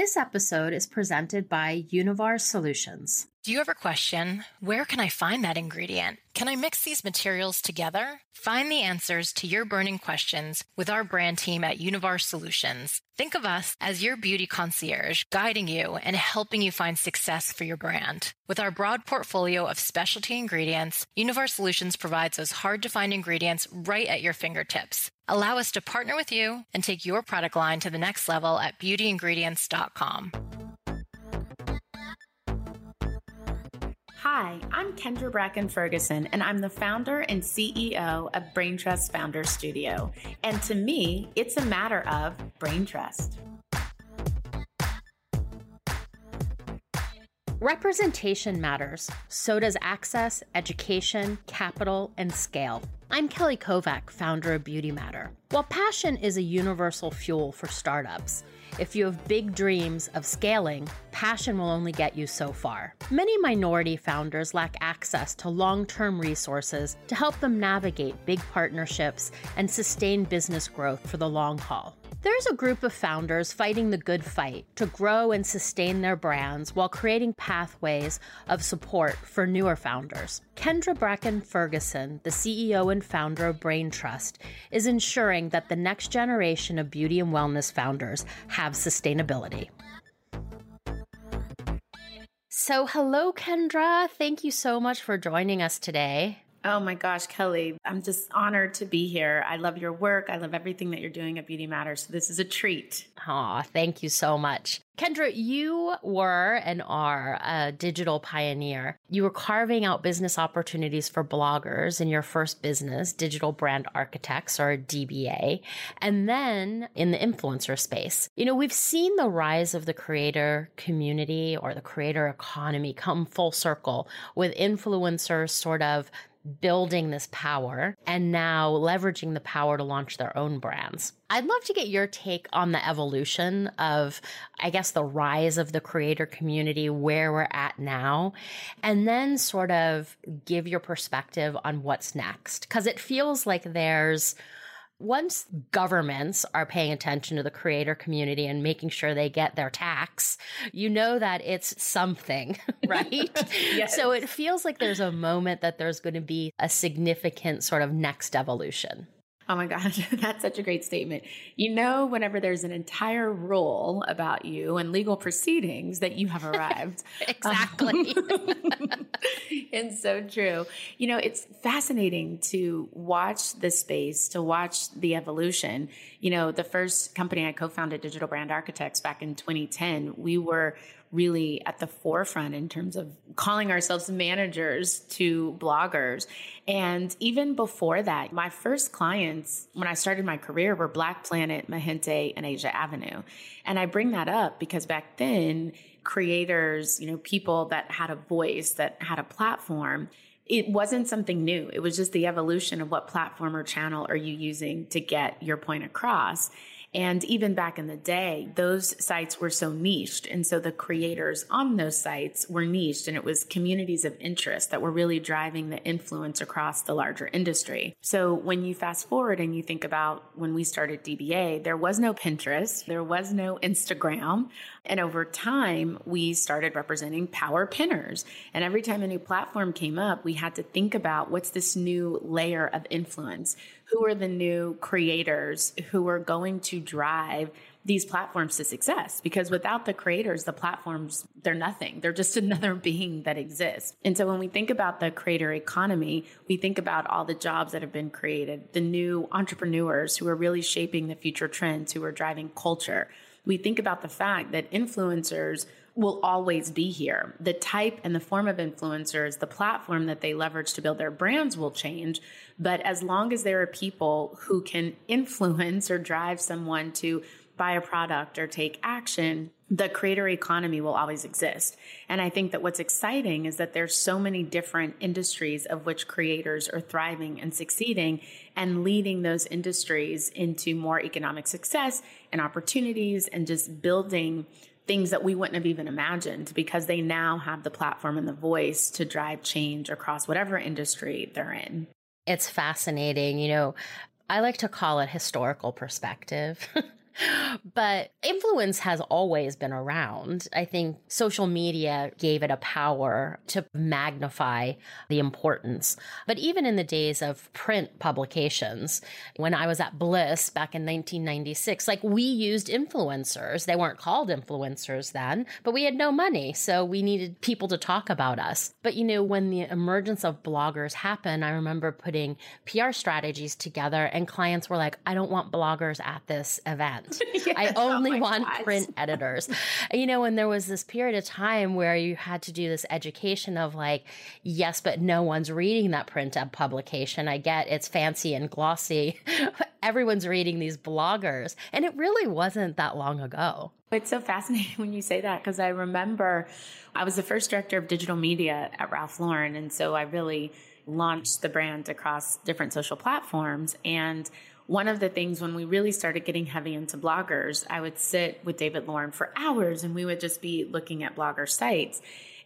This episode is presented by Univar Solutions. Do you ever question where can I find that ingredient? Can I mix these materials together? Find the answers to your burning questions with our brand team at Univar Solutions. Think of us as your beauty concierge, guiding you and helping you find success for your brand. With our broad portfolio of specialty ingredients, Univar Solutions provides those hard to find ingredients right at your fingertips. Allow us to partner with you and take your product line to the next level at beautyingredients.com. Hi, I'm Kendra Bracken Ferguson, and I'm the founder and CEO of Brain Trust Founder Studio. And to me, it's a matter of brain trust. Representation matters. So does access, education, capital, and scale. I'm Kelly Kovack, founder of Beauty Matter. While passion is a universal fuel for startups, if you have big dreams of scaling, passion will only get you so far. Many minority founders lack access to long term resources to help them navigate big partnerships and sustain business growth for the long haul. There's a group of founders fighting the good fight to grow and sustain their brands while creating pathways of support for newer founders. Kendra Bracken Ferguson, the CEO and founder of Brain Trust, is ensuring that the next generation of beauty and wellness founders have sustainability. So, hello, Kendra. Thank you so much for joining us today. Oh my gosh, Kelly, I'm just honored to be here. I love your work. I love everything that you're doing at Beauty Matters. So this is a treat. Aw, thank you so much. Kendra, you were and are a digital pioneer. You were carving out business opportunities for bloggers in your first business, Digital Brand Architects or DBA, and then in the influencer space. You know, we've seen the rise of the creator community or the creator economy come full circle with influencers sort of building this power and now leveraging the power to launch their own brands. I'd love to get your take on the evolution of, I guess, the rise of the creator community, where we're at now, and then sort of give your perspective on what's next. Cause it feels like there's, once governments are paying attention to the creator community and making sure they get their tax, you know that it's something, right? yes. So it feels like there's a moment that there's going to be a significant sort of next evolution. Oh my gosh, that's such a great statement. You know, whenever there's an entire rule about you and legal proceedings that you have arrived. exactly. Um, and so true. You know, it's fascinating to watch the space, to watch the evolution. You know, the first company I co founded, Digital Brand Architects, back in 2010, we were really at the forefront in terms of calling ourselves managers to bloggers. And even before that, my first clients when I started my career were Black Planet, MiGente, and Asia Avenue. And I bring that up because back then, creators, you know, people that had a voice, that had a platform, it wasn't something new. It was just the evolution of what platform or channel are you using to get your point across. And even back in the day, those sites were so niched. And so the creators on those sites were niched and it was communities of interest that were really driving the influence across the larger industry. So when you fast forward and you think about when we started DBA, there was no Pinterest, there was no Instagram. And over time, we started representing power pinners. And every time a new platform came up, we had to think about what's this new layer of influence? Who are the new creators who are going to drive these platforms to success because without the creators, the platforms, they're nothing. They're just another being that exists. And so when we think about the creator economy, we think about all the jobs that have been created, the new entrepreneurs who are really shaping the future trends, who are driving culture. We think about the fact that influencers will always be here. The type and the form of influencers, the platform that they leverage to build their brands will change. But as long as there are people who can influence or drive someone to buy a product or take action, the creator economy will always exist. And I think that what's exciting is that there's so many different industries of which creators are thriving and succeeding and leading those industries into more economic success and opportunities and just building things that we wouldn't have even imagined because they now have the platform and the voice to drive change across whatever industry they're in. It's fascinating. You know, I like to call it historical perspective. but influence has always been around. I think social media gave it a power to magnify the importance. But even in the days of print publications, when I was at Bliss back in 1996, like we used influencers. They weren't called influencers then, but we had no money. So we needed people to talk about us. But you know, when the emergence of bloggers happened, I remember putting PR strategies together and clients were like, I don't want bloggers at this event. yes, I oh only oh want God. print editors. you know, and there was this period of time where you had to do this education of like, yes, but no one's reading that print publication. I get it's fancy and glossy. Everyone's reading these bloggers. And it really wasn't that long ago. It's so fascinating when you say that because I remember I was the first director of digital media at Ralph Lauren. And so I really launched the brand across different social platforms. And one of the things when we really started getting heavy into bloggers, I would sit with David Lauren for hours and we would just be looking at blogger sites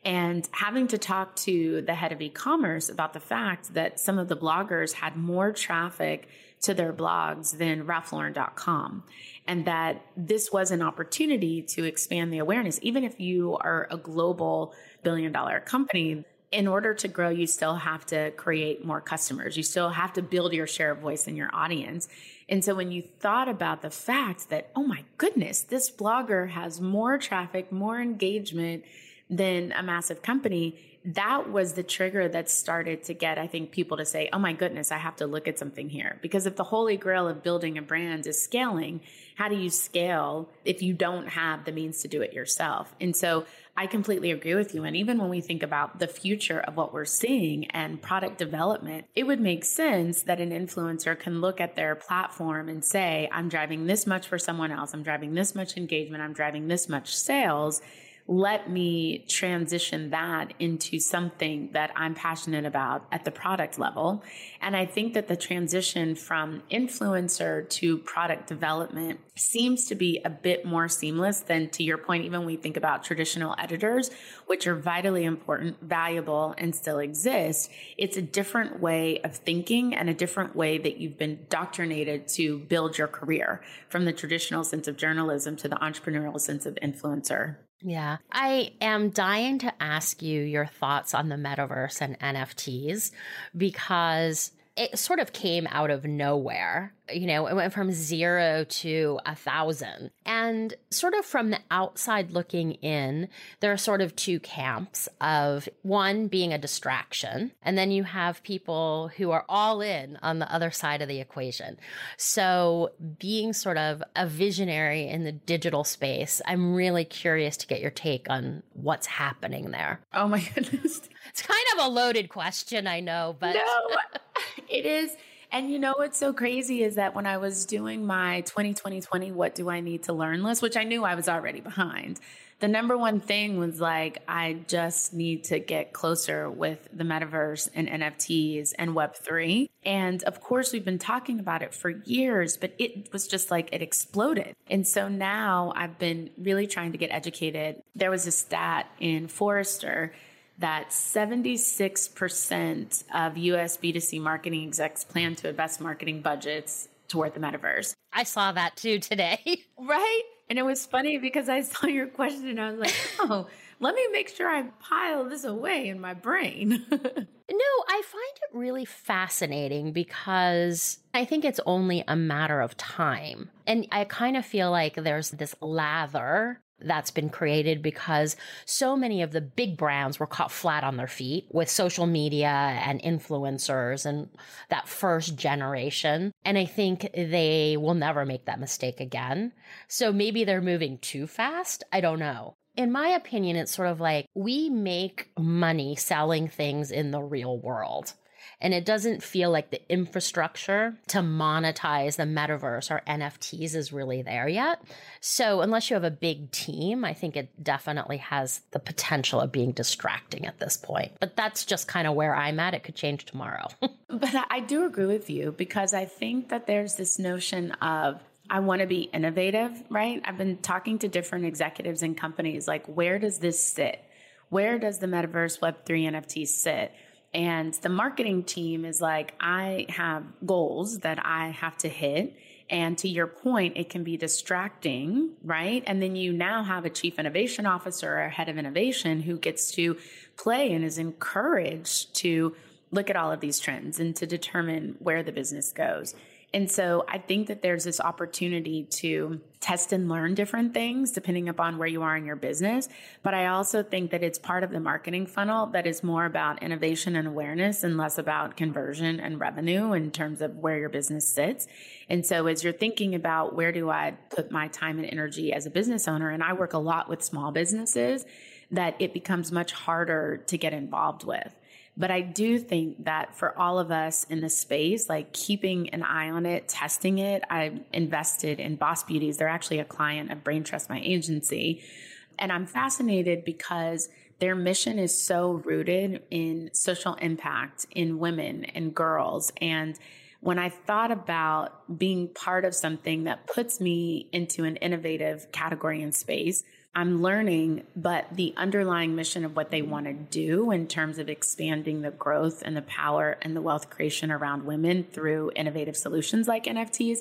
and having to talk to the head of e-commerce about the fact that some of the bloggers had more traffic to their blogs than ralphlauren.com and that this was an opportunity to expand the awareness. Even if you are a global billion dollar company in order to grow, you still have to create more customers. You still have to build your share of voice in your audience. And so when you thought about the fact that, oh my goodness, this blogger has more traffic, more engagement than a massive company, that was the trigger that started to get, I think, people to say, oh my goodness, I have to look at something here. Because if the holy grail of building a brand is scaling, how do you scale if you don't have the means to do it yourself? And so I completely agree with you. And even when we think about the future of what we're seeing and product development, it would make sense that an influencer can look at their platform and say, I'm driving this much for someone else. I'm driving this much engagement. I'm driving this much sales let me transition that into something that I'm passionate about at the product level. And I think that the transition from influencer to product development seems to be a bit more seamless than to your point, even when we think about traditional editors, which are vitally important, valuable, and still exist. It's a different way of thinking and a different way that you've been doctrinated to build your career from the traditional sense of journalism to the entrepreneurial sense of influencer. Yeah. I am dying to ask you your thoughts on the metaverse and NFTs because it sort of came out of nowhere. You know, it went from zero to a thousand. And sort of from the outside looking in, there are sort of two camps of one being a distraction. And then you have people who are all in on the other side of the equation. So being sort of a visionary in the digital space, I'm really curious to get your take on what's happening there. Oh my goodness. It's kind of a loaded question, I know, but. No, it is. And you know what's so crazy is that when I was doing my 2020 what do I need to learn list, which I knew I was already behind, the number one thing was like, I just need to get closer with the metaverse and NFTs and Web3. And of course, we've been talking about it for years, but it was just like it exploded. And so now I've been really trying to get educated. There was a stat in Forrester that 76% of US B2C marketing execs plan to invest marketing budgets toward the metaverse. I saw that too today. right? And it was funny because I saw your question and I was like, oh, let me make sure I pile this away in my brain. no, I find it really fascinating because I think it's only a matter of time. And I kind of feel like there's this lather that's been created because so many of the big brands were caught flat on their feet with social media and influencers and that first generation. And I think they will never make that mistake again. So maybe they're moving too fast. I don't know. In my opinion, it's sort of like we make money selling things in the real world. And it doesn't feel like the infrastructure to monetize the metaverse or NFTs is really there yet. So, unless you have a big team, I think it definitely has the potential of being distracting at this point. But that's just kind of where I'm at. It could change tomorrow. but I do agree with you because I think that there's this notion of I want to be innovative, right? I've been talking to different executives and companies like, where does this sit? Where does the metaverse Web3 NFT sit? And the marketing team is like, I have goals that I have to hit. And to your point, it can be distracting, right? And then you now have a chief innovation officer or head of innovation who gets to play and is encouraged to look at all of these trends and to determine where the business goes. And so I think that there's this opportunity to test and learn different things depending upon where you are in your business. But I also think that it's part of the marketing funnel that is more about innovation and awareness and less about conversion and revenue in terms of where your business sits. And so as you're thinking about where do I put my time and energy as a business owner, and I work a lot with small businesses, that it becomes much harder to get involved with. But I do think that for all of us in the space, like keeping an eye on it, testing it, I invested in Boss Beauties. They're actually a client of Brain Trust, my agency. And I'm fascinated because their mission is so rooted in social impact in women and girls. And when I thought about being part of something that puts me into an innovative category and space, I'm learning, but the underlying mission of what they want to do in terms of expanding the growth and the power and the wealth creation around women through innovative solutions like NFTs,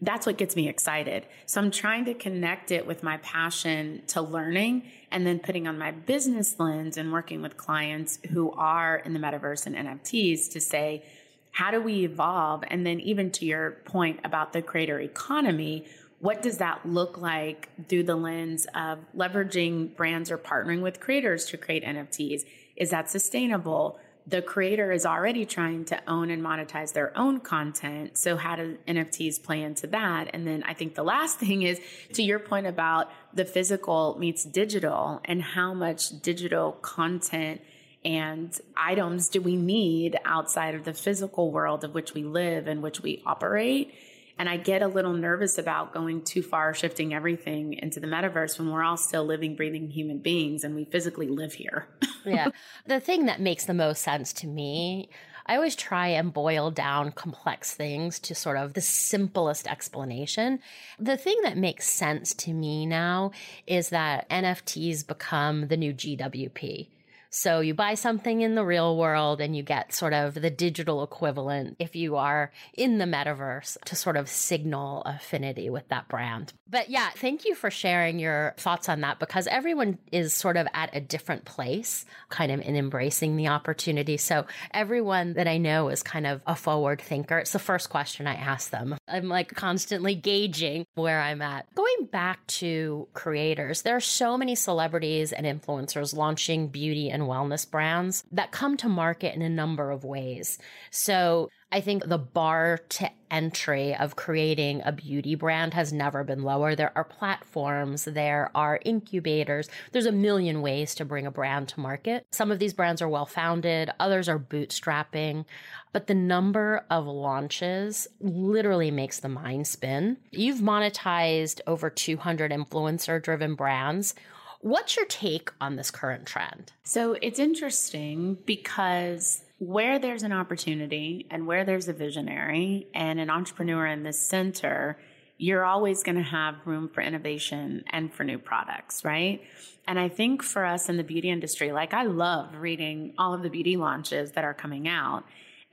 that's what gets me excited. So I'm trying to connect it with my passion to learning and then putting on my business lens and working with clients who are in the metaverse and NFTs to say, how do we evolve? And then, even to your point about the creator economy, what does that look like through the lens of leveraging brands or partnering with creators to create NFTs? Is that sustainable? The creator is already trying to own and monetize their own content. So, how do NFTs play into that? And then I think the last thing is to your point about the physical meets digital and how much digital content and items do we need outside of the physical world of which we live and which we operate and I get a little nervous about going too far, shifting everything into the metaverse when we're all still living, breathing human beings and we physically live here. yeah. The thing that makes the most sense to me, I always try and boil down complex things to sort of the simplest explanation. The thing that makes sense to me now is that NFTs become the new GWP. So you buy something in the real world and you get sort of the digital equivalent if you are in the metaverse to sort of signal affinity with that brand. But yeah, thank you for sharing your thoughts on that because everyone is sort of at a different place, kind of in embracing the opportunity. So everyone that I know is kind of a forward thinker. It's the first question I ask them. I'm like constantly gauging where I'm at. Going back to creators, there are so many celebrities and influencers launching beauty and wellness brands that come to market in a number of ways. So I think the bar to entry of creating a beauty brand has never been lower. There are platforms, there are incubators, there's a million ways to bring a brand to market. Some of these brands are well founded, others are bootstrapping, but the number of launches literally makes the mind spin. You've monetized over 200 influencer driven brands. What's your take on this current trend? So it's interesting because where there's an opportunity and where there's a visionary and an entrepreneur in the center, you're always going to have room for innovation and for new products, right? And I think for us in the beauty industry, like I love reading all of the beauty launches that are coming out.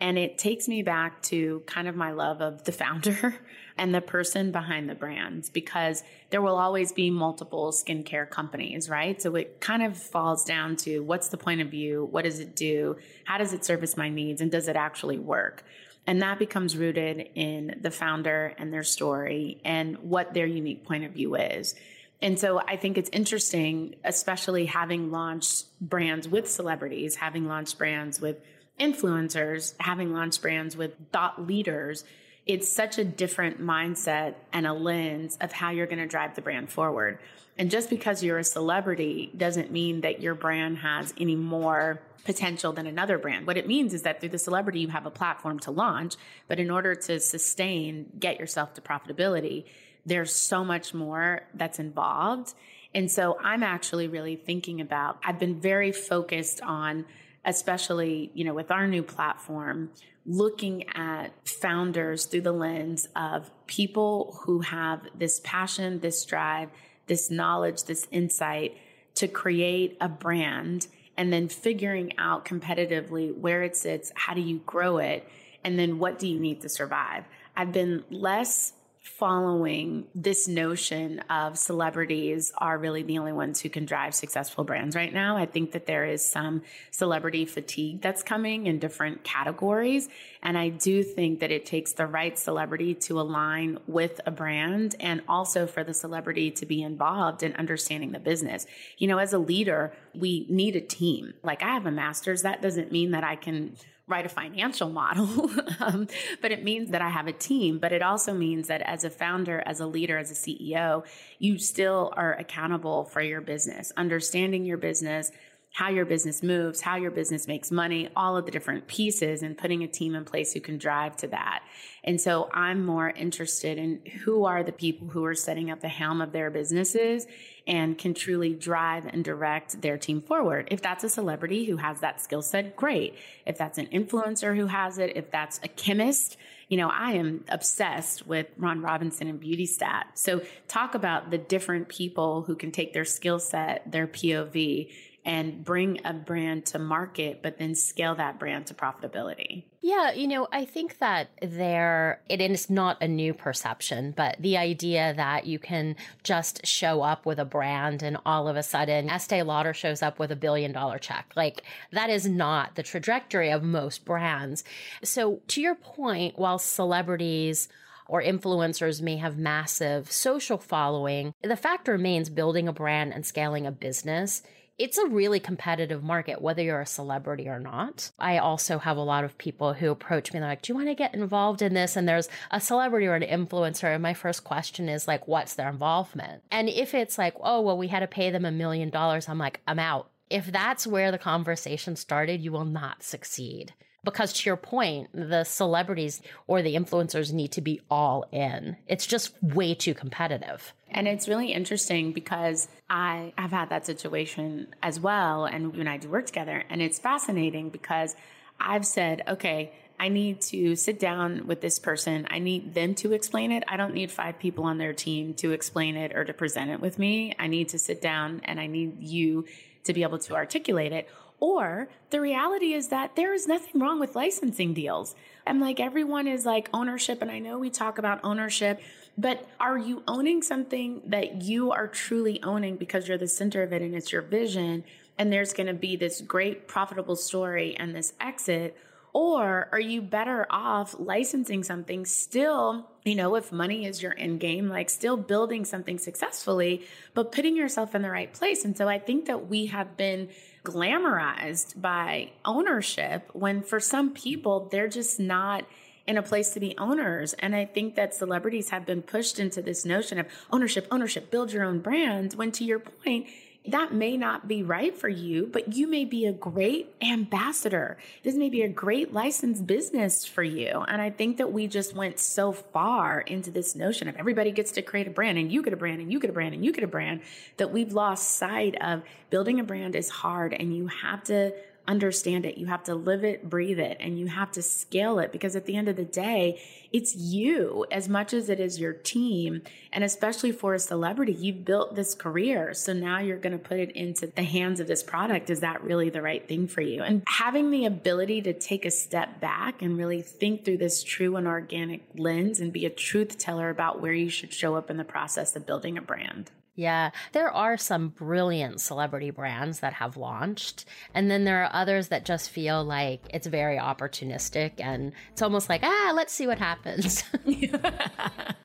And it takes me back to kind of my love of the founder and the person behind the brands because there will always be multiple skincare companies, right? So it kind of falls down to what's the point of view? What does it do? How does it service my needs? And does it actually work? And that becomes rooted in the founder and their story and what their unique point of view is. And so I think it's interesting, especially having launched brands with celebrities, having launched brands with influencers, having launched brands with thought leaders it's such a different mindset and a lens of how you're going to drive the brand forward. And just because you're a celebrity doesn't mean that your brand has any more potential than another brand. What it means is that through the celebrity, you have a platform to launch, but in order to sustain, get yourself to profitability, there's so much more that's involved. And so I'm actually really thinking about, I've been very focused on, especially, you know, with our new platform, looking at founders through the lens of people who have this passion, this drive, this knowledge, this insight to create a brand and then figuring out competitively where it sits, how do you grow it, and then what do you need to survive. I've been less following this notion of celebrities are really the only ones who can drive successful brands right now. I think that there is some celebrity fatigue that's coming in different categories. And I do think that it takes the right celebrity to align with a brand and also for the celebrity to be involved in understanding the business. You know, as a leader, we need a team. Like I have a master's, that doesn't mean that I can write a financial model, um, but it means that I have a team. But it also means that as a founder, as a leader, as a CEO, you still are accountable for your business, understanding your business, how your business moves, how your business makes money, all of the different pieces, and putting a team in place who can drive to that. And so I'm more interested in who are the people who are setting up the helm of their businesses and can truly drive and direct their team forward. If that's a celebrity who has that skill set, great. If that's an influencer who has it, if that's a chemist, you know, I am obsessed with Ron Robinson and Beauty Stat. So talk about the different people who can take their skill set, their POV, and bring a brand to market, but then scale that brand to profitability. Yeah, you know, I think that there, it is not a new perception, but the idea that you can just show up with a brand and all of a sudden Estee Lauder shows up with a billion dollar check. Like that is not the trajectory of most brands. So to your point, while celebrities or influencers may have massive social following, the fact remains building a brand and scaling a business it's a really competitive market, whether you're a celebrity or not. I also have a lot of people who approach me and they're like, Do you want to get involved in this? And there's a celebrity or an influencer. And my first question is like, what's their involvement? And if it's like, oh, well, we had to pay them a million dollars, I'm like, I'm out. If that's where the conversation started, you will not succeed because to your point, the celebrities or the influencers need to be all in. It's just way too competitive. And it's really interesting because I have had that situation as well. And you and I do work together. And it's fascinating because I've said, okay, I need to sit down with this person. I need them to explain it. I don't need five people on their team to explain it or to present it with me. I need to sit down and I need you to be able to articulate it. Or the reality is that there is nothing wrong with licensing deals. I'm like, everyone is like ownership. And I know we talk about ownership, but are you owning something that you are truly owning because you're the center of it and it's your vision? And there's going to be this great profitable story and this exit. Or are you better off licensing something still, you know, if money is your end game, like still building something successfully, but putting yourself in the right place? And so I think that we have been glamorized by ownership when for some people, they're just not in a place to be owners. And I think that celebrities have been pushed into this notion of ownership, ownership, build your own brand. When to your point, that may not be right for you, but you may be a great ambassador. This may be a great licensed business for you. And I think that we just went so far into this notion of everybody gets to create a brand and you get a brand and you get a brand and you get a brand that we've lost sight of building a brand is hard and you have to understand it. You have to live it, breathe it, and you have to scale it because at the end of the day, it's you as much as it is your team. And especially for a celebrity, you've built this career. So now you're going to put it into the hands of this product. Is that really the right thing for you? And having the ability to take a step back and really think through this true and organic lens and be a truth teller about where you should show up in the process of building a brand. Yeah, there are some brilliant celebrity brands that have launched. And then there are others that just feel like it's very opportunistic and it's almost like, ah, let's see what happens.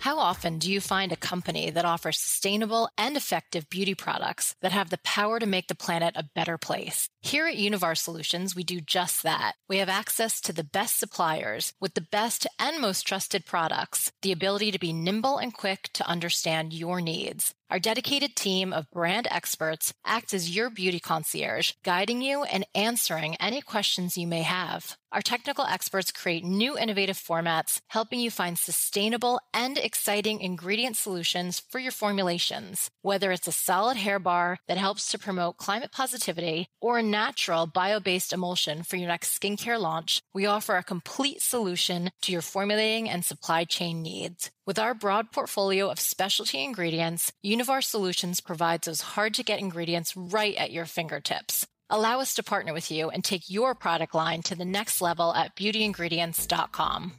How often do you find a company that offers sustainable and effective beauty products that have the power to make the planet a better place? Here at Univar Solutions, we do just that. We have access to the best suppliers with the best and most trusted products, the ability to be nimble and quick to understand your needs. Our dedicated team of brand experts acts as your beauty concierge, guiding you and answering any questions you may have. Our technical experts create new innovative formats, helping you find sustainable and exciting ingredient solutions for your formulations. Whether it's a solid hair bar that helps to promote climate positivity or a natural bio-based emulsion for your next skincare launch, we offer a complete solution to your formulating and supply chain needs. With our broad portfolio of specialty ingredients, Univar Solutions provides those hard to get ingredients right at your fingertips. Allow us to partner with you and take your product line to the next level at beautyingredients.com.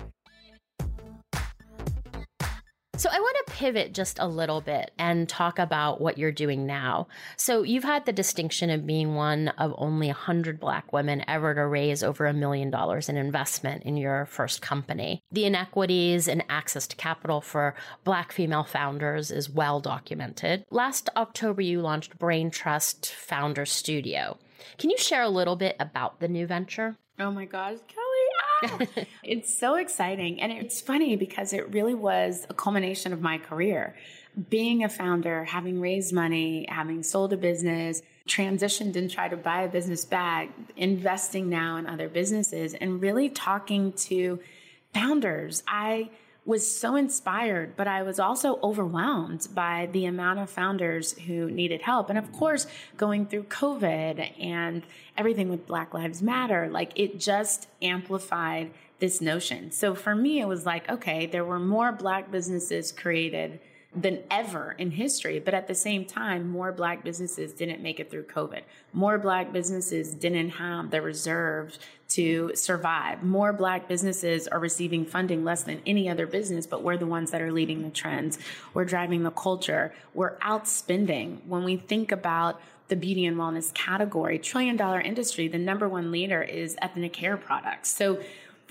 So I want to pivot just a little bit and talk about what you're doing now. So you've had the distinction of being one of only 100 black women ever to raise over a million dollars in investment in your first company. The inequities and access to capital for black female founders is well documented. Last October, you launched Brain Trust Founder Studio. Can you share a little bit about the new venture? Oh my gosh, it's so exciting. And it's funny because it really was a culmination of my career. Being a founder, having raised money, having sold a business, transitioned and tried to buy a business back, investing now in other businesses, and really talking to founders. I was so inspired, but I was also overwhelmed by the amount of founders who needed help. And of course, going through COVID and everything with Black Lives Matter, like it just amplified this notion. So for me, it was like, okay, there were more Black businesses created than ever in history. But at the same time, more black businesses didn't make it through COVID. More black businesses didn't have the reserves to survive. More black businesses are receiving funding less than any other business, but we're the ones that are leading the trends. We're driving the culture. We're outspending. When we think about the beauty and wellness category, trillion dollar industry, the number one leader is ethnic hair products. So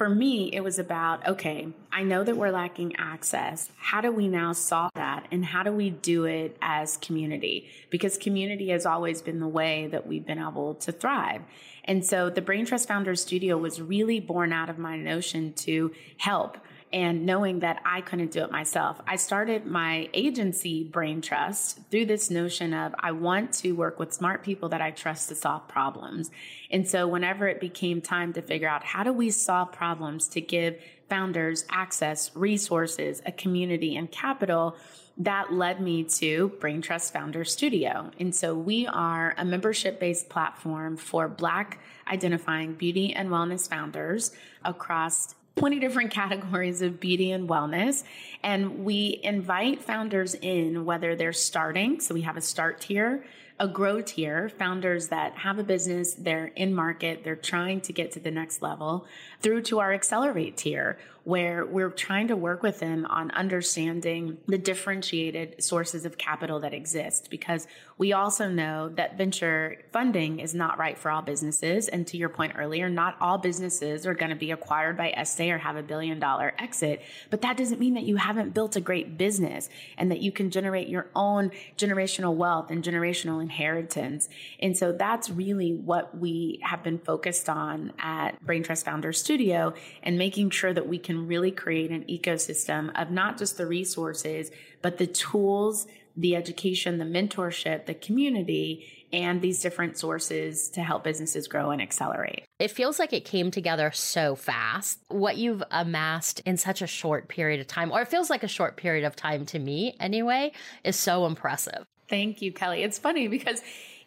for me, it was about okay, I know that we're lacking access. How do we now solve that? And how do we do it as community? Because community has always been the way that we've been able to thrive. And so the Brain Trust Founders Studio was really born out of my notion to help and knowing that I couldn't do it myself. I started my agency, Brain Trust, through this notion of I want to work with smart people that I trust to solve problems. And so whenever it became time to figure out how do we solve problems to give founders access, resources, a community and capital, that led me to Brain Trust Founder Studio. And so we are a membership based platform for Black identifying beauty and wellness founders across 20 different categories of beauty and wellness. And we invite founders in, whether they're starting, so we have a start tier, a grow tier, founders that have a business, they're in market, they're trying to get to the next level, through to our accelerate tier, where we're trying to work with them on understanding the differentiated sources of capital that exist because we also know that venture funding is not right for all businesses. And to your point earlier, not all businesses are going to be acquired by Estée or have a billion dollar exit. But that doesn't mean that you haven't built a great business and that you can generate your own generational wealth and generational inheritance. And so that's really what we have been focused on at Brain Trust Founders Studio and making sure that we can really create an ecosystem of not just the resources, but the tools the education, the mentorship, the community, and these different sources to help businesses grow and accelerate. It feels like it came together so fast. What you've amassed in such a short period of time, or it feels like a short period of time to me anyway, is so impressive. Thank you, Kelly. It's funny because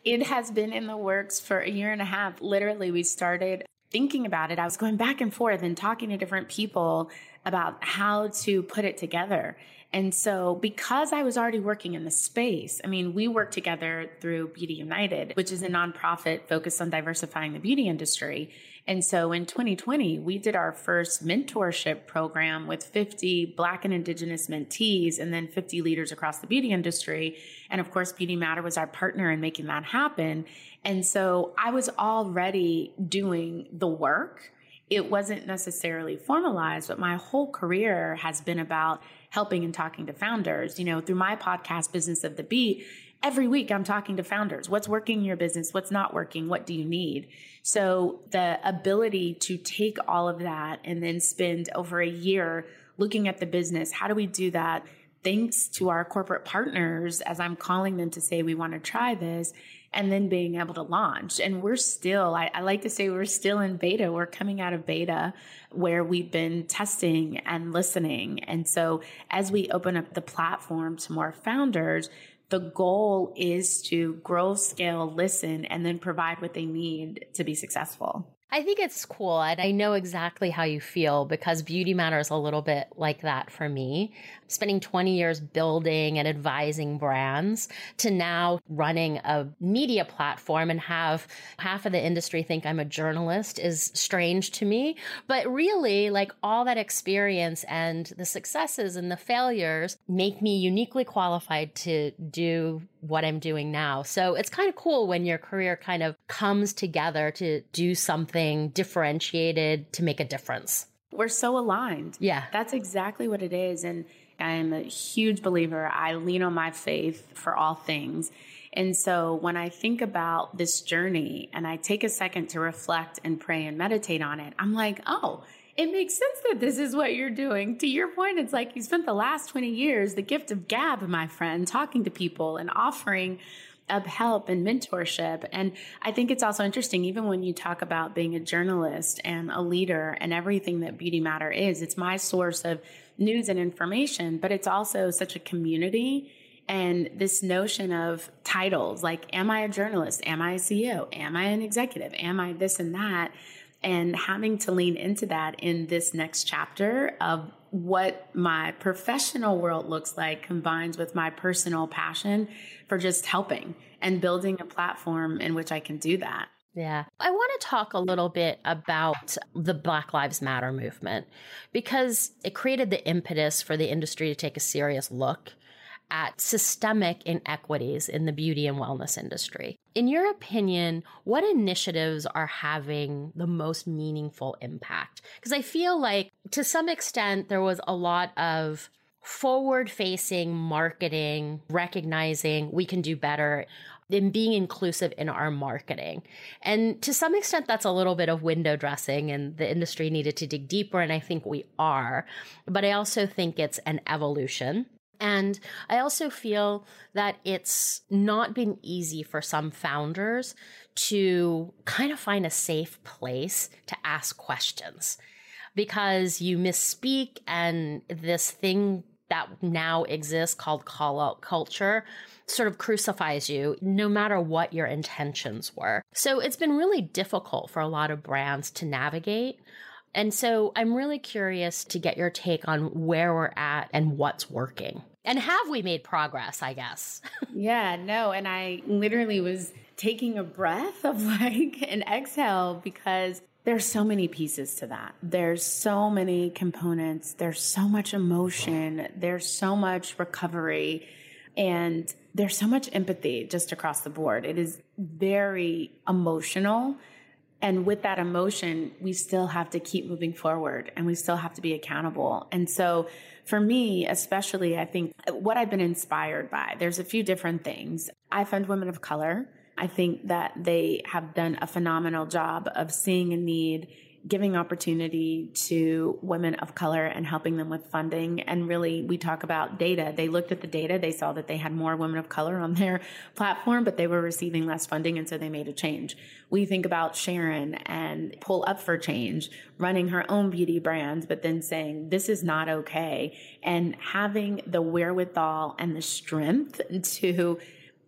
it has been in the works for a year and a half. Literally, we started thinking about it. I was going back and forth and talking to different people about how to put it together. And so, because I was already working in the space, I mean, we work together through Beauty United, which is a nonprofit focused on diversifying the beauty industry. And so in 2020, we did our first mentorship program with 50 Black and Indigenous mentees and then 50 leaders across the beauty industry. And of course, Beauty Matter was our partner in making that happen. And so I was already doing the work. It wasn't necessarily formalized, but my whole career has been about helping and talking to founders. You know, through my podcast, Business of the Beat, every week I'm talking to founders. What's working in your business? What's not working? What do you need? So the ability to take all of that and then spend over a year looking at the business, how do we do that? Thanks to our corporate partners, as I'm calling them to say, we want to try this and then being able to launch. And we're still, I, I, like to say, we're still in beta. We're coming out of beta where we've been testing and listening. And so as we open up the platform to more founders, the goal is to grow, scale, listen, and then provide what they need to be successful. I think it's cool. And I know exactly how you feel because beauty matters a little bit like that for me. Spending 20 years building and advising brands to now running a media platform and have half of the industry think I'm a journalist is strange to me. But really, like all that experience and the successes and the failures make me uniquely qualified to do what I'm doing now. So it's kind of cool when your career kind of comes together to do something differentiated to make a difference. We're so aligned. Yeah. That's exactly what it is. And I am a huge believer. I lean on my faith for all things. And so when I think about this journey and I take a second to reflect and pray and meditate on it, I'm like, oh, it makes sense that this is what you're doing. To your point, it's like you spent the last 20 years, the gift of gab, my friend, talking to people and offering of help and mentorship. And I think it's also interesting, even when you talk about being a journalist and a leader and everything that Beauty Matter is, it's my source of news and information, but it's also such a community. And this notion of titles like, am I a journalist? Am I a CEO? Am I an executive? Am I this and that? And having to lean into that in this next chapter of what my professional world looks like combines with my personal passion for just helping and building a platform in which I can do that. Yeah. I want to talk a little bit about the Black Lives Matter movement because it created the impetus for the industry to take a serious look at systemic inequities in the beauty and wellness industry. In your opinion, what initiatives are having the most meaningful impact? Because I feel like to some extent there was a lot of forward facing marketing, recognizing we can do better in being inclusive in our marketing. And to some extent, that's a little bit of window dressing, and the industry needed to dig deeper. And I think we are. But I also think it's an evolution. And I also feel that it's not been easy for some founders to kind of find a safe place to ask questions because you misspeak and this thing that now exists called call out culture sort of crucifies you no matter what your intentions were. So it's been really difficult for a lot of brands to navigate. And so I'm really curious to get your take on where we're at and what's working. And have we made progress, I guess? yeah, no. And I literally was taking a breath of like an exhale because there's so many pieces to that. There's so many components. There's so much emotion. There's so much recovery. And there's so much empathy just across the board. It is very emotional. And with that emotion, we still have to keep moving forward and we still have to be accountable. And so, for me, especially, I think what I've been inspired by, there's a few different things. IFundWomen of color. I think that they have done a phenomenal job of seeing a need giving opportunity to women of color and helping them with funding. And really, we talk about data. They looked at the data, they saw that they had more women of color on their platform, but they were receiving less funding. And so they made a change. We think about Sharon and Pull Up for Change running her own beauty brands, but then saying, this is not okay. And having the wherewithal and the strength to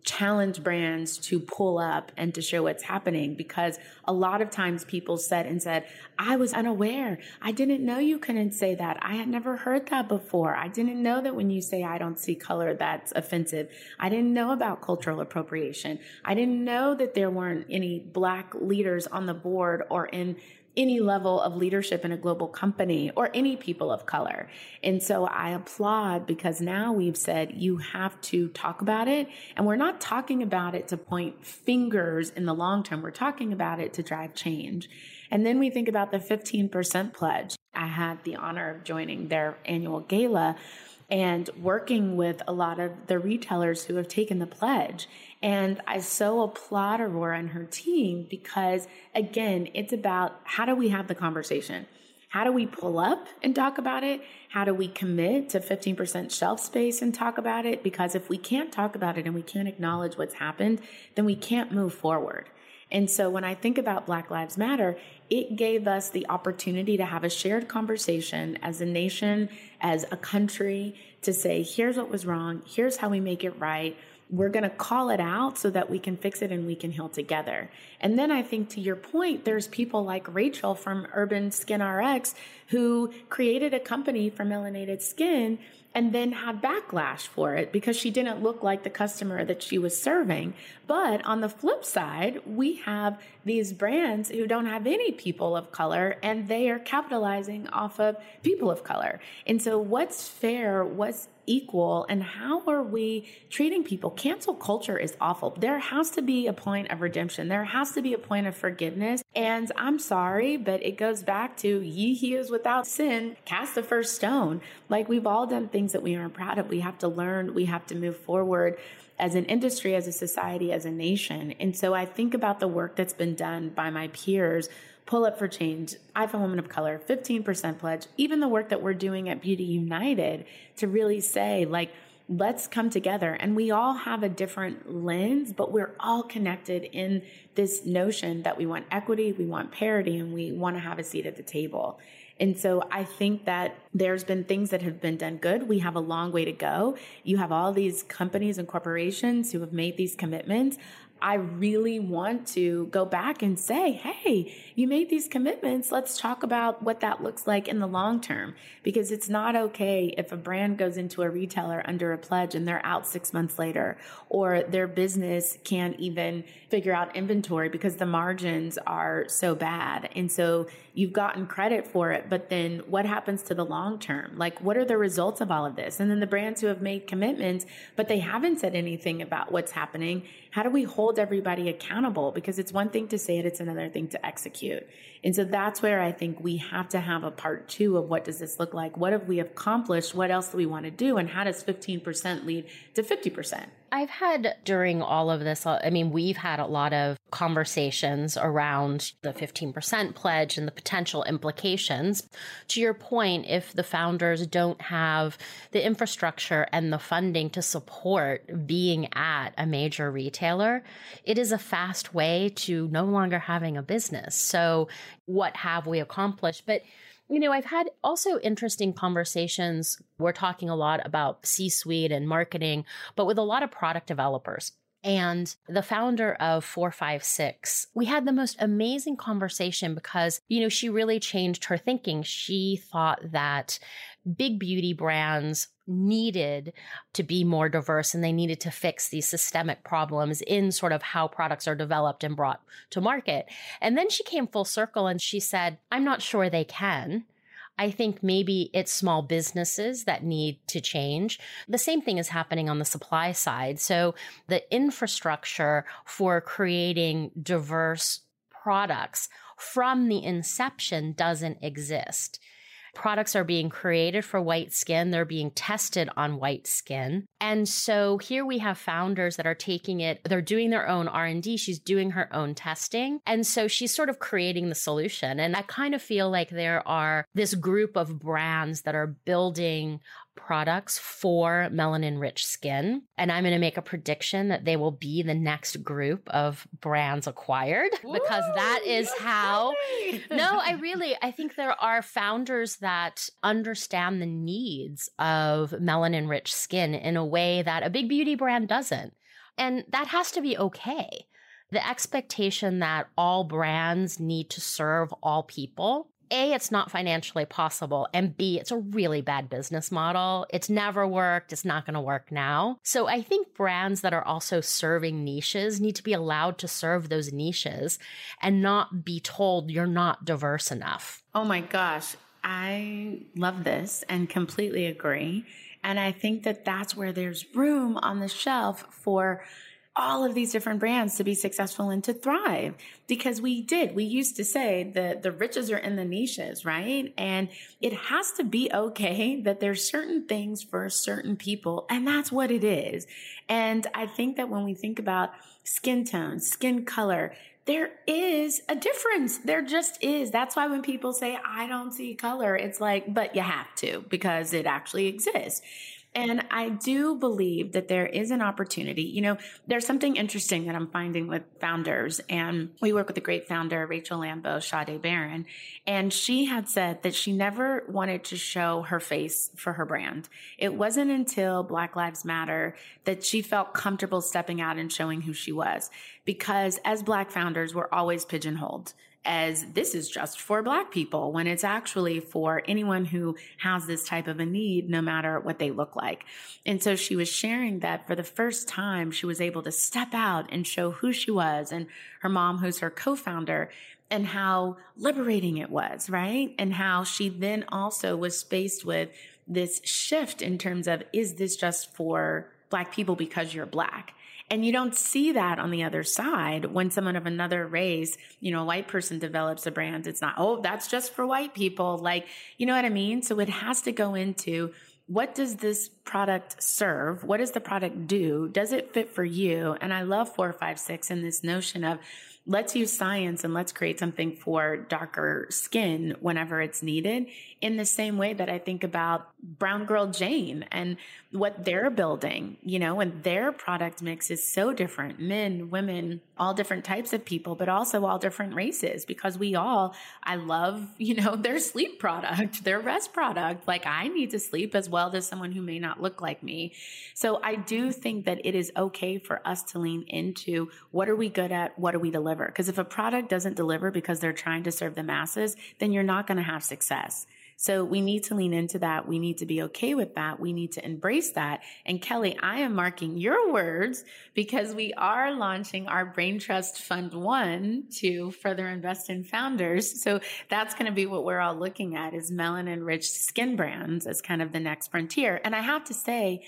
challenge brands to pull up and to show what's happening because a lot of times people said and said, I was unaware. I didn't know you couldn't say that. I had never heard that before. I didn't know that when you say I don't see color, that's offensive. I didn't know about cultural appropriation. I didn't know that there weren't any black leaders on the board or in any level of leadership in a global company or any people of color. And so I applaud because now we've said you have to talk about it. And we're not talking about it to point fingers in the long term. We're talking about it to drive change. And then we think about the 15% pledge. I had the honor of joining their annual gala and working with a lot of the retailers who have taken the pledge. And I so applaud Aurora and her team because, again, it's about how do we have the conversation? How do we pull up and talk about it? How do we commit to 15% shelf space and talk about it? Because if we can't talk about it and we can't acknowledge what's happened, then we can't move forward. And so when I think about Black Lives Matter, it gave us the opportunity to have a shared conversation as a nation, as a country, to say, here's what was wrong, here's how we make it right. We're going to call it out so that we can fix it and we can heal together. And then I think to your point, there's people like Rachel from Urban Skin RX who created a company for melanated skin and then had backlash for it because she didn't look like the customer that she was serving. But on the flip side, we have these brands who don't have any people of color and they are capitalizing off of people of color. And so what's fair? What's equal and how are we treating people? Cancel culture is awful. There has to be a point of redemption. There has to be a point of forgiveness. And I'm sorry, but it goes back to ye he is without sin, cast the first stone. Like we've all done things that we aren't proud of. We have to learn, we have to move forward as an industry, as a society, as a nation. And so I think about the work that's been done by my peers Pull Up for Change, i IFundWomen of Color, 15% pledge, even the work that we're doing at Beauty United to really say, like, let's come together. And we all have a different lens, but we're all connected in this notion that we want equity, we want parity, and we want to have a seat at the table. And so I think that there's been things that have been done good. We have a long way to go. You have all these companies and corporations who have made these commitments. I really want to go back and say, hey, you made these commitments. Let's talk about what that looks like in the long term. Because it's not okay if a brand goes into a retailer under a pledge and they're out six months later, or their business can't even figure out inventory because the margins are so bad. And so you've gotten credit for it, but then what happens to the long term? Like, what are the results of all of this? And then the brands who have made commitments, but they haven't said anything about what's happening. How do we hold everybody accountable? Because it's one thing to say it, it's another thing to execute. And so that's where I think we have to have a part two of what does this look like? What have we accomplished? What else do we want to do? And how does 15% lead to 50%? I've had during all of this, I mean, we've had a lot of conversations around the 15% pledge and the potential implications. To your point, if the founders don't have the infrastructure and the funding to support being at a major retailer, it is a fast way to no longer having a business. So, what have we accomplished? But you know, I've had also interesting conversations. We're talking a lot about C suite and marketing, but with a lot of product developers. And the founder of 456, we had the most amazing conversation because, you know, she really changed her thinking. She thought that big beauty brands needed to be more diverse and they needed to fix these systemic problems in sort of how products are developed and brought to market. And then she came full circle and she said, I'm not sure they can. I think maybe it's small businesses that need to change. The same thing is happening on the supply side. So the infrastructure for creating diverse products from the inception doesn't exist products are being created for white skin. They're being tested on white skin. And so here we have founders that are taking it, they're doing their own R&D. She's doing her own testing. And so she's sort of creating the solution. And I kind of feel like there are this group of brands that are building products for melanin rich skin. And I'm going to make a prediction that they will be the next group of brands acquired because that is how. no, I really, I think there are founders that understand the needs of melanin rich skin in a way that a big beauty brand doesn't. And that has to be okay. The expectation that all brands need to serve all people a, it's not financially possible. And B, it's a really bad business model. It's never worked. It's not going to work now. So I think brands that are also serving niches need to be allowed to serve those niches and not be told you're not diverse enough. Oh my gosh. I love this and completely agree. And I think that that's where there's room on the shelf for all of these different brands to be successful and to thrive because we did we used to say that the riches are in the niches right and it has to be okay that there's certain things for certain people and that's what it is and i think that when we think about skin tone skin color there is a difference. There just is. That's why when people say, I don't see color, it's like, but you have to because it actually exists. And I do believe that there is an opportunity. You know, there's something interesting that I'm finding with founders, and we work with a great founder, Rachel Lambo, Sade Baron, and she had said that she never wanted to show her face for her brand. It wasn't until Black Lives Matter that she felt comfortable stepping out and showing who she was. Because as Black founders, we're always pigeonholed as this is just for Black people when it's actually for anyone who has this type of a need, no matter what they look like. And so she was sharing that for the first time, she was able to step out and show who she was and her mom, who's her co founder, and how liberating it was, right? And how she then also was faced with this shift in terms of, is this just for black people because you're black? And you don't see that on the other side when someone of another race, you know, a white person develops a brand. It's not, oh, that's just for white people. Like, you know what I mean? So it has to go into what does this product serve? What does the product do? Does it fit for you? And I love four, five, six and this notion of let's use science and let's create something for darker skin whenever it's needed in the same way that I think about Brown Girl Jane and what they're building, you know, and their product mix is so different men, women, all different types of people, but also all different races because we all, I love, you know, their sleep product, their rest product. Like I need to sleep as well as someone who may not look like me. So I do think that it is okay for us to lean into what are we good at? What do we deliver? Because if a product doesn't deliver because they're trying to serve the masses, then you're not going to have success. So we need to lean into that. We need to be okay with that. We need to embrace that. And Kelly, I am marking your words because we are launching our Brain Trust Fund One to further invest in founders. So that's going to be what we're all looking at is melanin rich skin brands as kind of the next frontier. And I have to say,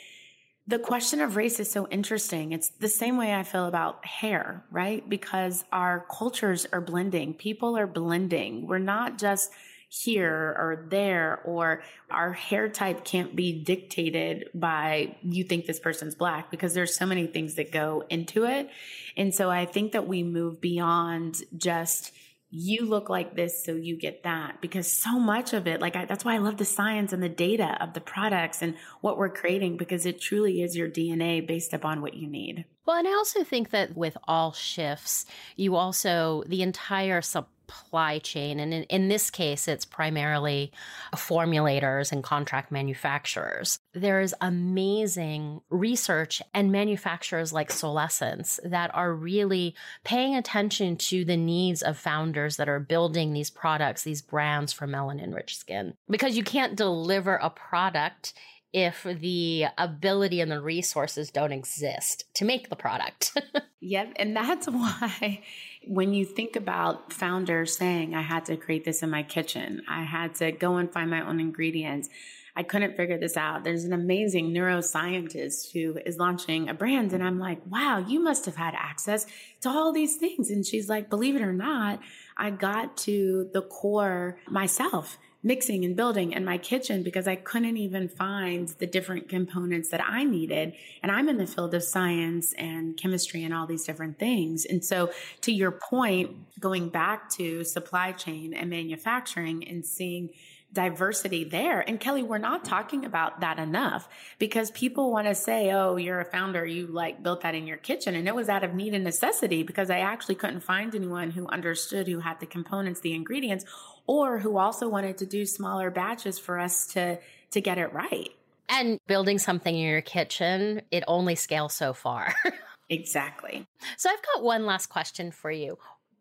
the question of race is so interesting. It's the same way I feel about hair, right? Because our cultures are blending. People are blending. We're not just here or there, or our hair type can't be dictated by you think this person's black because there's so many things that go into it. And so I think that we move beyond just, you look like this, so you get that. Because so much of it, like I, that's why I love the science and the data of the products and what we're creating, because it truly is your DNA based upon what you need. Well, and I also think that with all shifts, you also, the entire sub supply chain. And in, in, this case, it's primarily formulators and contract manufacturers. There's amazing research and manufacturers like Solescence that are really paying attention to the needs of founders that are building these products, these brands for melanin rich skin. Because you can't deliver a product if the ability and the resources don't exist to make the product. yep. And that's why when you think about founders saying, I had to create this in my kitchen, I had to go and find my own ingredients. I couldn't figure this out. There's an amazing neuroscientist who is launching a brand. And I'm like, wow, you must have had access to all these things. And she's like, believe it or not, I got to the core myself mixing and building in my kitchen because I couldn't even find the different components that I needed. And I'm in the field of science and chemistry and all these different things. And so, to your point, going back to supply chain and manufacturing and seeing diversity there. And Kelly, we're not talking about that enough because people want to say, oh, you're a founder, you like built that in your kitchen. And it was out of need and necessity because I actually couldn't find anyone who understood, who had the components, the ingredients, or who also wanted to do smaller batches for us to to get it right. And building something in your kitchen, it only scales so far. exactly. So I've got one last question for you.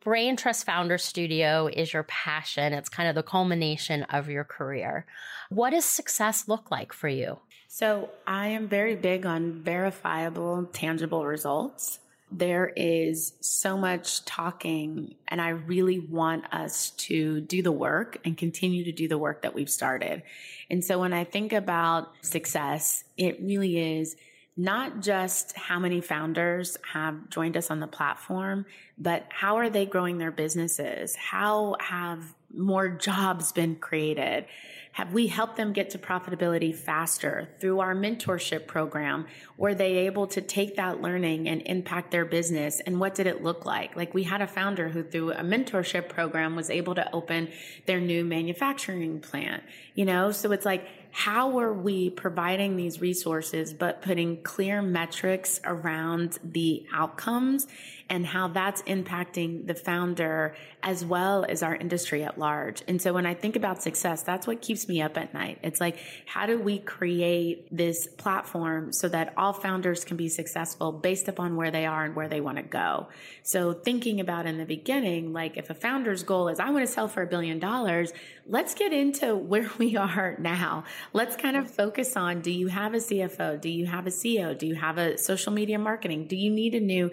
Brain Trust Founder Studio is your passion. It's kind of the culmination of your career. What does success look like for you? So, I am very big on verifiable, tangible results. There is so much talking, and I really want us to do the work and continue to do the work that we've started. And so when I think about success, it really is not just how many founders have joined us on the platform, but how are they growing their businesses? How have more jobs been created? Have we helped them get to profitability faster through our mentorship program? Were they able to take that learning and impact their business? And what did it look like? Like we had a founder who through a mentorship program was able to open their new manufacturing plant, you know? So it's like, how are we providing these resources, but putting clear metrics around the outcomes and how that's impacting the founder as well as our industry at large. And so when I think about success, that's what keeps me up at night. It's like, how do we create this platform so that all founders can be successful based upon where they are and where they want to go? So thinking about in the beginning, like if a founder's goal is, I want to sell for a billion dollars, let's get into where we are now. Let's kind of focus on, do you have a CFO? Do you have a CEO? Do you have a social media marketing? Do you need a new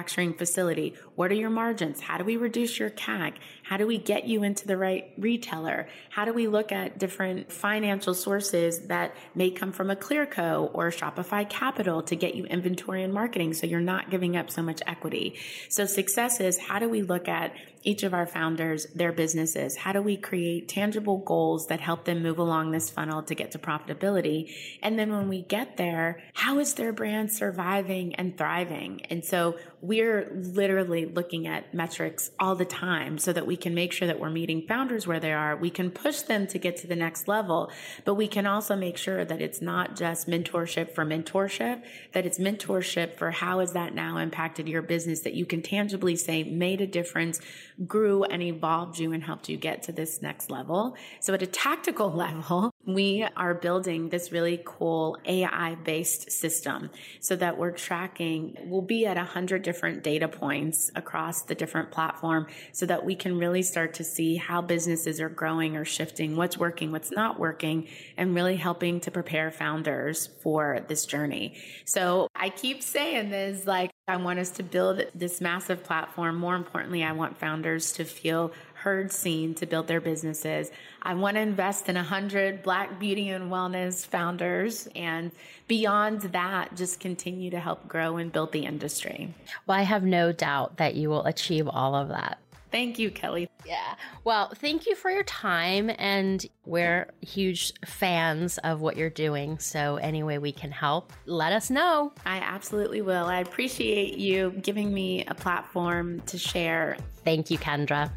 manufacturing facility? What are your margins? How do we reduce your CAC? How do we get you into the right retailer? How do we look at different financial sources that may come from a Clearco or Shopify Capital to get you inventory and marketing so you're not giving up so much equity? So success is how do we look at each of our founders, their businesses? How do we create tangible goals that help them move along this funnel to get to profitability? And then when we get there, how is their brand surviving and thriving? And so we're literally looking at metrics all the time so that we can make sure that we're meeting founders where they are. We can push them to get to the next level, but we can also make sure that it's not just mentorship for mentorship, that it's mentorship for how has that now impacted your business that you can tangibly say made a difference, grew and evolved you and helped you get to this next level. So at a tactical level, we are building this really cool AI based system so that we're tracking, we'll be at a hundred different data points across the different platform so that we can really start to see how businesses are growing or shifting, what's working, what's not working, and really helping to prepare founders for this journey. So I keep saying this, like, I want us to build this massive platform. More importantly, I want founders to feel heard, seen to build their businesses. I want to invest in 100 Black beauty and wellness founders. And beyond that, just continue to help grow and build the industry. Well, I have no doubt that you will achieve all of that. Thank you, Kelly. Yeah. Well, thank you for your time. And we're huge fans of what you're doing. So, any way we can help, let us know. I absolutely will. I appreciate you giving me a platform to share. Thank you, Kendra.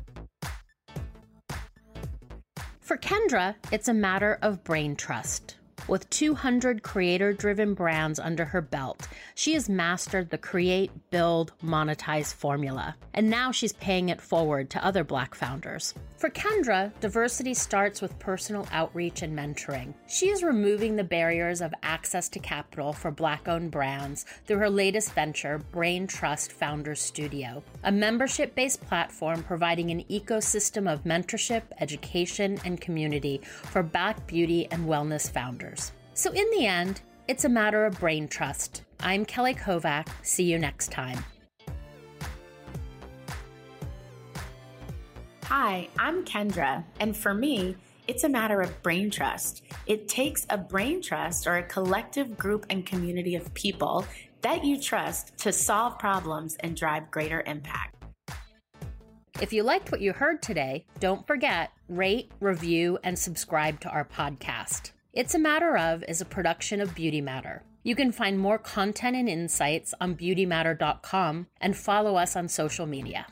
For Kendra, it's a matter of brain trust. With 200 creator driven brands under her belt, she has mastered the create, build, monetize formula. And now she's paying it forward to other Black founders. For Kendra, diversity starts with personal outreach and mentoring. She is removing the barriers of access to capital for Black owned brands through her latest venture, Brain Trust Founders Studio, a membership based platform providing an ecosystem of mentorship, education, and community for Black beauty and wellness founders. So, in the end, it's a matter of brain trust. I'm Kelly Kovack. See you next time. Hi, I'm Kendra, and for me, it's a matter of brain trust. It takes a brain trust or a collective group and community of people that you trust to solve problems and drive greater impact. If you liked what you heard today, don't forget rate, review, and subscribe to our podcast. It's a Matter of is a production of Beauty Matter. You can find more content and insights on beautymatter.com and follow us on social media.